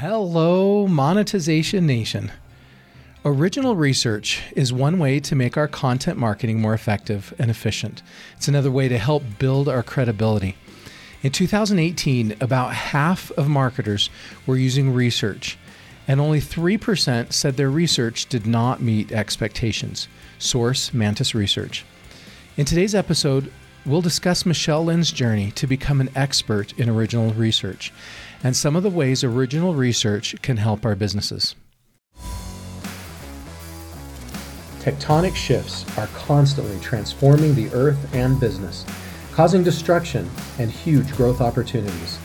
Hello, Monetization Nation. Original research is one way to make our content marketing more effective and efficient. It's another way to help build our credibility. In 2018, about half of marketers were using research, and only 3% said their research did not meet expectations. Source Mantis Research. In today's episode, we'll discuss Michele Linn's journey to become an expert in original research and some of the ways original research can help our businesses. Tectonic shifts are constantly transforming the earth and business, causing destruction and huge growth opportunities.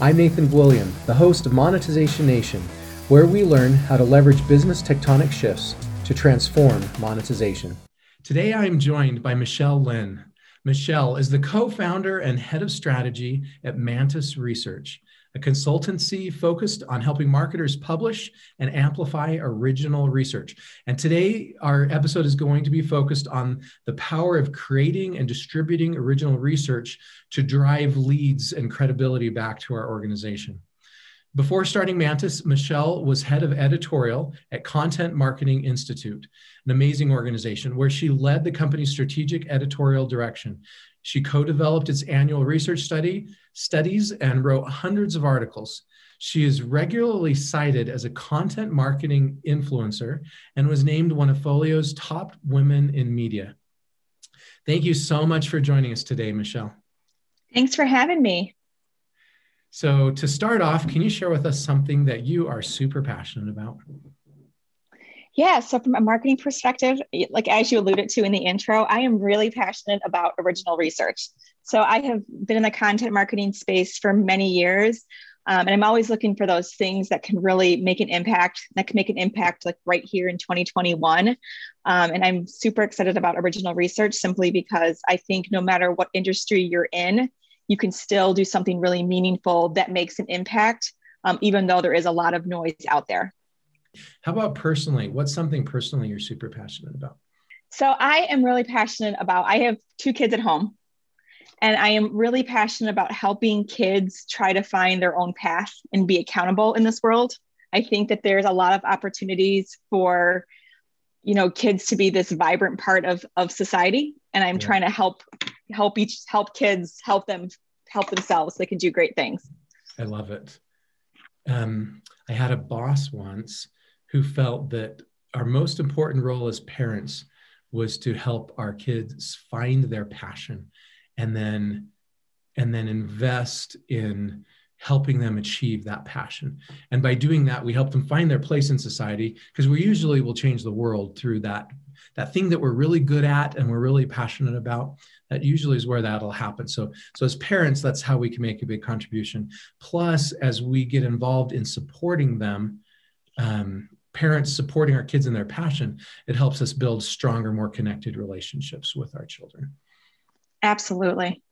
I'm Nathan William, the host of Monetization Nation, where we learn how to leverage business tectonic shifts to transform monetization. Today, I am joined by Michele Linn. Michelle is the co founder and head of strategy at Mantis Research a consultancy focused on helping marketers publish and amplify original research. And today, our episode is going to be focused on the power of creating and distributing original research to drive leads and credibility back to our organization. Before starting Mantis, Michelle was head of editorial at Content Marketing Institute, an amazing organization where she led the company's strategic editorial direction. She co developed its annual research study, studies, and wrote hundreds of articles. She is regularly cited as a content marketing influencer and was named one of Folio's top women in media. Thank you so much for joining us today, Michele. Thanks for having me. So, to start off, can you share with us something that you are super passionate about? Yeah, so from a marketing perspective, like as you alluded to in the intro, I am really passionate about original research. So I have been in the content marketing space for many years. Um, and I'm always looking for those things that can really make an impact, that can make an impact like right here in 2021. Um, and I'm super excited about original research simply because I think no matter what industry you're in, you can still do something really meaningful that makes an impact, um, even though there is a lot of noise out there. How about personally? What's something personally you're super passionate about? So I am really passionate about, I have two kids at home. And I am really passionate about helping kids try to find their own path and be accountable in this world. I think that there's a lot of opportunities for, you know, kids to be this vibrant part of, of society. And I'm yeah. trying to help help each help kids help them help themselves so they can do great things. I love it. Um, I had a boss once who felt that our most important role as parents was to help our kids find their passion and then and then invest in helping them achieve that passion. And by doing that we help them find their place in society because we usually will change the world through that that thing that we're really good at and we're really passionate about. That usually is where that'll happen. So so as parents that's how we can make a big contribution. Plus as we get involved in supporting them um, parents supporting our kids in their passion it helps us build stronger more connected relationships with our children. Absolutely.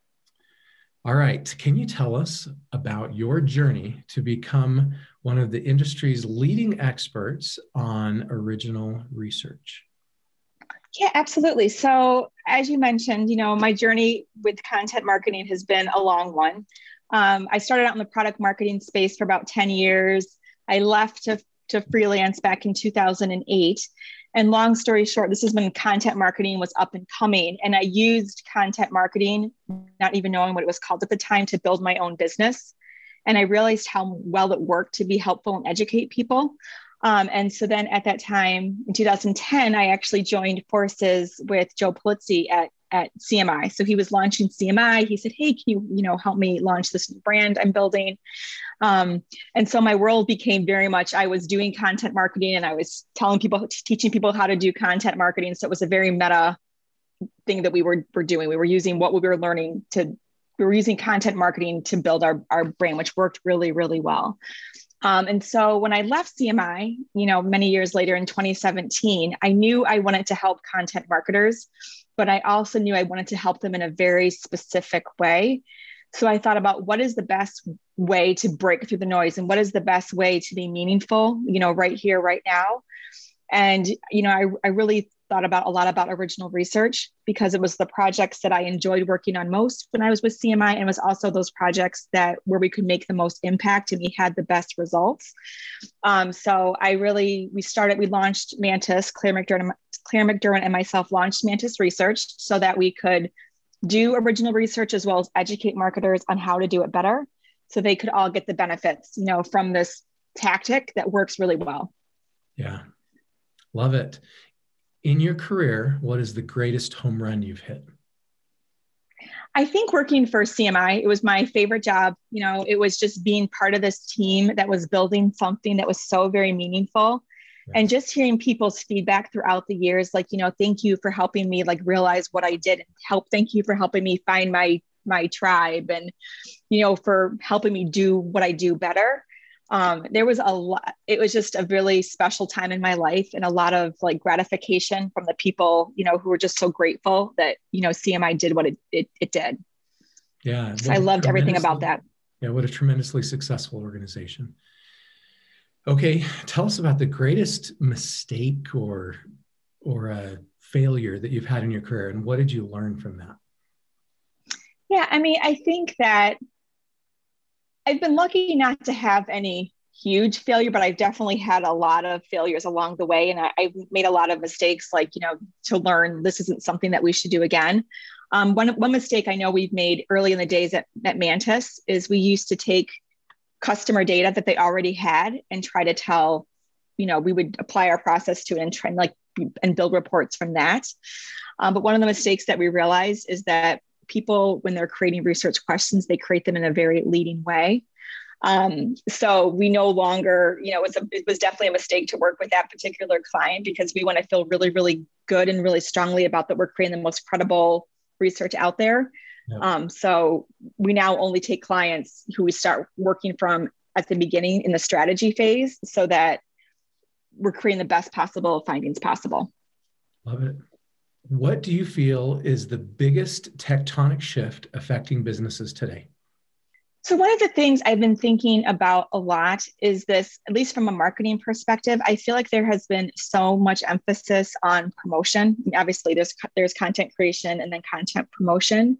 All right. Can you tell us about your journey to become one of the industry's leading experts on original research? Yeah absolutely. So as you mentioned you know my journey with content marketing has been a long one. Um, i started out in the product marketing space for about 10 years. I left to to freelance back in 2008. And long story short, this is when content marketing was up and coming. And I used content marketing, not even knowing what it was called at the time, to build my own business. And I realized how well it worked to be helpful and educate people. Um, and so then at that time in 2010, I actually joined forces with Joe Pulizzi at at CMI. So he was launching CMI. He said, "Hey, can you you know help me launch this new brand I'm building?" Um, and so my world became very much I was doing content marketing and I was telling people, teaching people how to do content marketing. So it was a very meta thing that we were, were doing. We were using what we were learning to, we were using content marketing to build our, our brand, which worked really, really well. Um, and so when I left CMI, you know, many years later in 2017, I knew I wanted to help content marketers, but I also knew I wanted to help them in a very specific way. So I thought about what is the best way to break through the noise and what is the best way to be meaningful, you know, right here, right now. And, you know, I, I really thought about a lot about original research because it was the projects that I enjoyed working on most when I was with CMI and was also those projects that where we could make the most impact and we had the best results. Um, so I really we started we launched Mantis Clare McDermott Clare McDermott and myself launched Mantis Research so that we could do original research as well as educate marketers on how to do it better so they could all get the benefits you know from this tactic that works really well. Yeah. Love it. In your career what is the greatest home run you've hit? I think working for CMI, it was my favorite job. You know, it was just being part of this team that was building something that was so very meaningful and just hearing people's feedback throughout the years like you know thank you for helping me like realize what i did help. Thank you for helping me find my my tribe and you know for helping me do what i do better. Um, there was a lot it was just a really special time in my life and a lot of like gratification from the people you know who were just so grateful that you know cmi did what it it, it did. Yeah so i loved everything about that. Yeah what a tremendously successful organization Okay, tell us about the greatest mistake or or a failure that you've had in your career, and what did you learn from that? Yeah, I mean, I think that I've been lucky not to have any huge failure, but I've definitely had a lot of failures along the way, and I, have made a lot of mistakes, like you know, to learn this isn't something that we should do again. Um, one one mistake I know we've made early in the days at, at Mantis is we used to take customer data that they already had and try to tell you know we would apply our process to it and try and like and build reports from that. Um, but one of the mistakes that we realized is that people when they're creating research questions they create them in a very leading way. Um, so we no longer you know it was, a, it was definitely a mistake to work with that particular client because we want to feel really really good and really strongly about that we're creating the most credible research out there um, so we now only take clients who we start working from at the beginning in the strategy phase so that we're creating the best possible findings possible. Love it. What do you feel is the biggest tectonic shift affecting businesses today? So, one of the things I've been thinking about a lot is this, at least from a marketing perspective, I feel like there has been so much emphasis on promotion. Obviously, there's, there's content creation and then content promotion.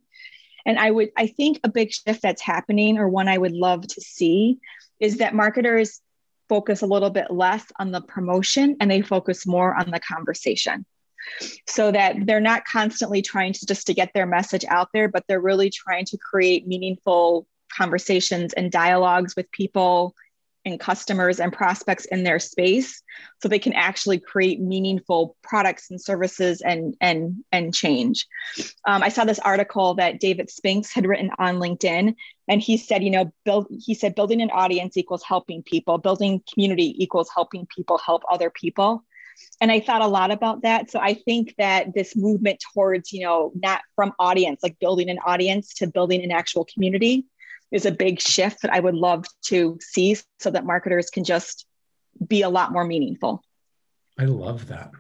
And I would, I think a big shift that's happening, or one I would love to see, is that marketers focus a little bit less on the promotion and they focus more on the conversation. So that they're not constantly trying to just to get their message out there but they're really trying to create meaningful conversations and dialogues with people and customers and prospects in their space so they can actually create meaningful products and services and and and change. Um, i saw this article that david spinks had written on linkedin and he said you know build he said building an audience equals helping people. Building community equals helping people help other people. And i thought a lot about that. So i think that this movement towards you know not from audience like building an audience to building an actual community is a big shift that I would love to see so that marketers can just be a lot more meaningful. I love that.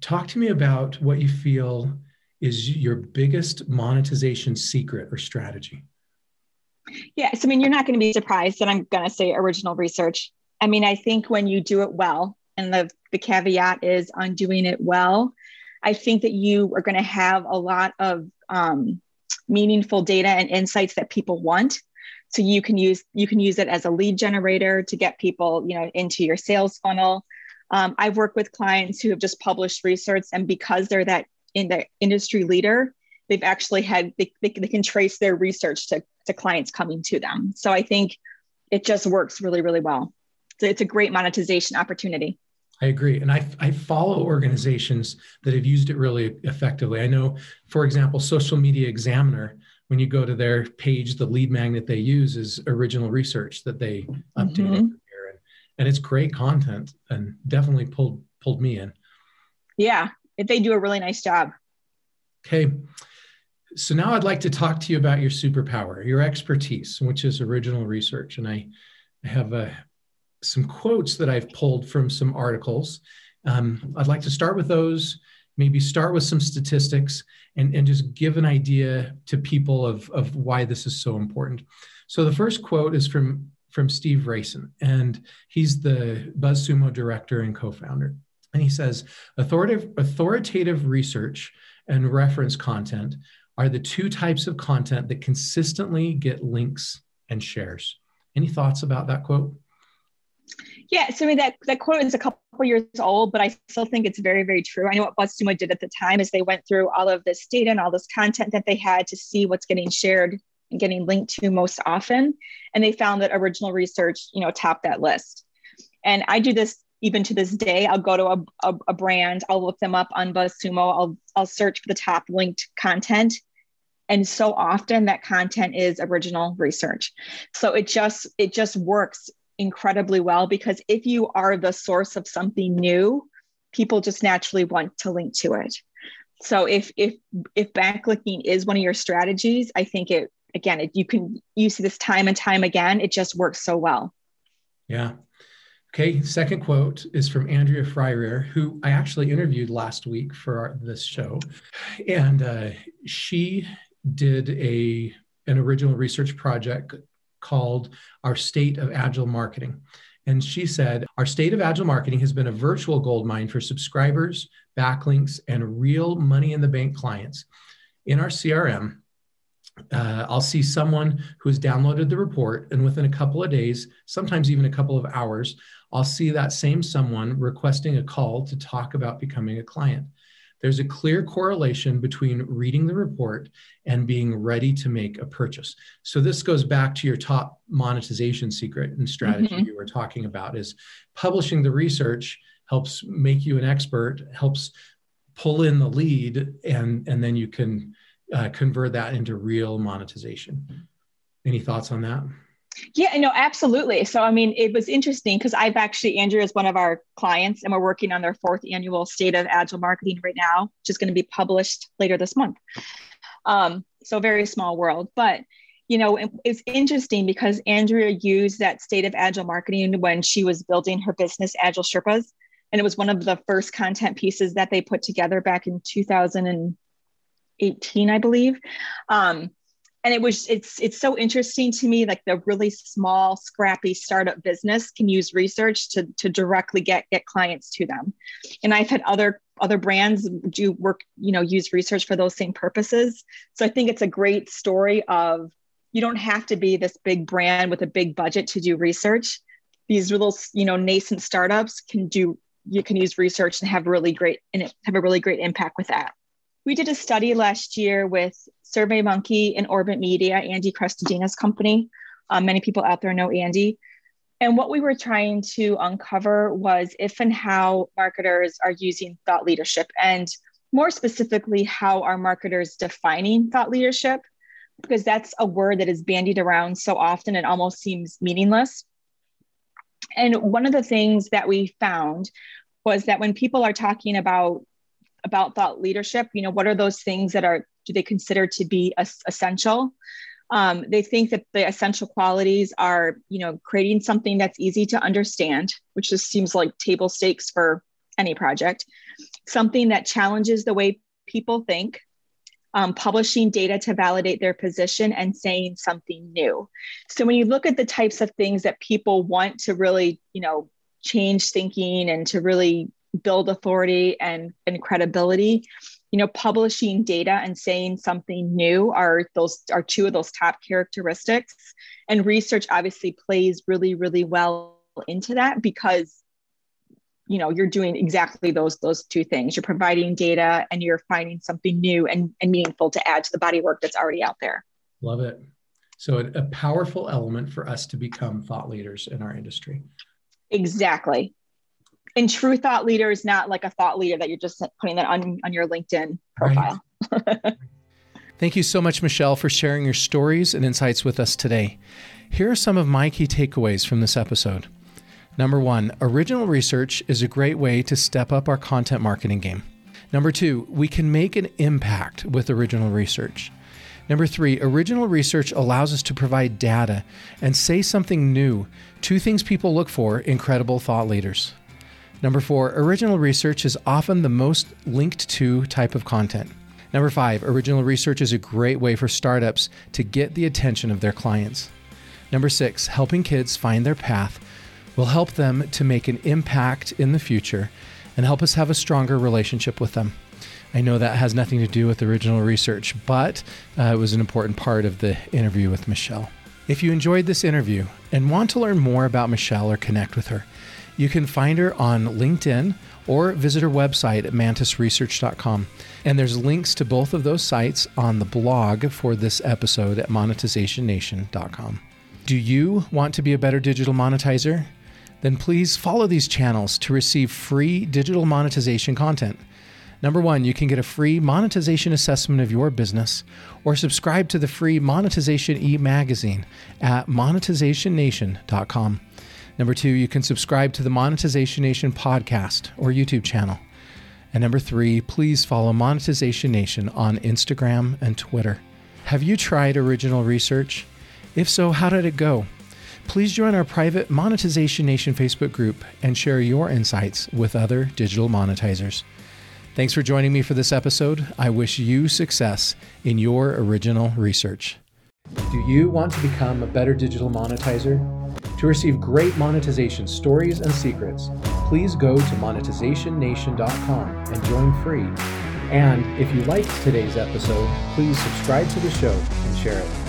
Talk to me about what you feel is your biggest monetization secret or strategy. Yes, I mean, you're not going to be surprised that I'm going to say original research. I mean, I think when you do it well, and the, the caveat is on doing it well, I think that you are going to have a lot of um, meaningful data and insights that people want so you can use you can use it as a lead generator to get people you know into your sales funnel um, i've worked with clients who have just published research and because they're that in the industry leader they've actually had they, they, they can trace their research to, to clients coming to them so i think it just works really really well so it's a great monetization opportunity I agree. And I, I follow organizations that have used it really effectively. I know, for example, Social Media Examiner when you go to their page, the lead magnet they use is original research that they updated mm-hmm. here, and, and it's great content and definitely pulled pulled me in. Yeah, they do a really nice job. Okay, so now I'd like to talk to you about your superpower, your expertise, which is original research, and I, I have uh, some quotes that I've pulled from some articles. Um, I'd like to start with those maybe start with some statistics and, and just give an idea to people of, of why this is so important. So the first quote is from, from Steve Rayson, and he's the BuzzSumo director and co-founder. And he says authoritative, authoritative research and reference content are the two types of content that consistently get links and shares. Any thoughts about that quote? Yeah, so I mean that that quote is a couple years old, but I still think it's very, very true. I know what BuzzSumo did at the time is they went through all of this data and all this content that they had to see what's getting shared and getting linked to most often, and they found that original research, you know, topped that list. And I do this even to this day. I'll go to a, a, a brand, I'll look them up on BuzzSumo, I'll I'll search for the top linked content, and so often that content is original research so it just it just works incredibly well because if you are the source of something new, people just naturally want to link to it. So if if if backlinking is one of your strategies, I think it again, it, you can you see this time and time again. It just works so well. Yeah. Okay. Second quote is from Andrea Fryrear, who I actually interviewed last week for our, this show, and uh, she did a an original research project called Our State of Agile Marketing. And she said, Our state of agile marketing has been a virtual gold mine for subscribers, backlinks, and real money in the bank clients. In our CRM, uh, I'll see someone who has downloaded the report, and within a couple of days, sometimes even a couple of hours, I'll see that same someone requesting a call to talk about becoming a client. There's a clear correlation between reading the report and being ready to make a purchase. So this goes back to your top monetization secret and strategy mm-hmm. you were talking about is publishing the research helps make you an expert, helps pull in the lead and and then you can uh, convert that into real monetization. Any thoughts on that? Yeah, no, absolutely. So, I mean, it was interesting because I've actually, Andrew is one of our clients, and we're working on their fourth annual State of Agile Marketing right now, which is going to be published later this month. Um, so, very small world. But, you know, it, it's interesting because Andrea used that State of Agile Marketing when she was building her business, Agile Sherpas. And it was one of the first content pieces that they put together back in 2018, I believe. Um, and it was it's it's so interesting to me like the really small scrappy startup business can use research to to directly get get clients to them. And i've had other other brands do work you know use research for those same purposes. So i think it's a great story of you don't have to be this big brand with a big budget to do research. These little you know nascent startups can do you can use research and have really great and have a really great impact with that we did a study last year with SurveyMonkey and Orbit Media, Andy Crestodina's company. Um, many people out there know Andy. And what we were trying to uncover was if and how marketers are using thought leadership, and more specifically, how are marketers defining thought leadership? Because that's a word that is bandied around so often it almost seems meaningless. And one of the things that we found was that when people are talking about about thought leadership you know what are those things that are do they consider to be essential? Um, they think that the essential qualities are you know creating something that's easy to understand which just seems like table stakes for any project. Something that challenges the way people think. Um, publishing data to validate their position and saying something new. So when you look at the types of things that people want to really you know change thinking and to really build authority and, and credibility. You know publishing data and saying something new are those are two of those top characteristics. And research obviously plays really really well into that because you know you're doing exactly those those two things. You're providing data and you're finding something new and, and meaningful to add to the body work that's already out there. Love it. So a, a powerful element for us to become thought leaders in our industry. Exactly and true thought leader is not like a thought leader that you're just putting that on, on your LinkedIn profile. Right. Thank you so much, Michele, for sharing your stories and insights with us today. Here are some of my key takeaways from this episode. Number one, original research is a great way to step up our content marketing game. Number two, we can make an impact with original research. Number three, original research allows us to provide data and say something new, two things people look for in credible thought leaders. Number four, original research is often the most linked to type of content. Number five, original research is a great way for startups to get the attention of their clients. Number six, helping kids find their path will help them to make an impact in the future. and help us have a stronger relationship with them. I know that has nothing to do with original research, but uh, it was an important part of the interview with Michele. If you enjoyed this interview and want to learn more about Michele or connect with her, you can find her on LinkedIn or visit her website at mantisresearch.com. And there's links to both of those sites on the blog for this episode at monetizationnation.com. Do you want to be a better digital monetizer? Then please follow these channels to receive free digital monetization content. Number one, you can get a free monetization assessment of your business or subscribe to the free monetization e magazine at monetizationnation.com. Number two, you can subscribe to the Monetization Nation podcast or YouTube channel. And number three, please follow Monetization Nation on Instagram and Twitter. Have you tried original research? If so, how did it go? Please join our private Monetization Nation Facebook group and share your insights with other digital monetizers. Thanks for joining me for this episode. I wish you success in your original research. Do you want to become a better digital monetizer? To receive great monetization stories and secrets, please go to monetizationnation.com and join free. And if you liked today's episode, please subscribe to the show and share it.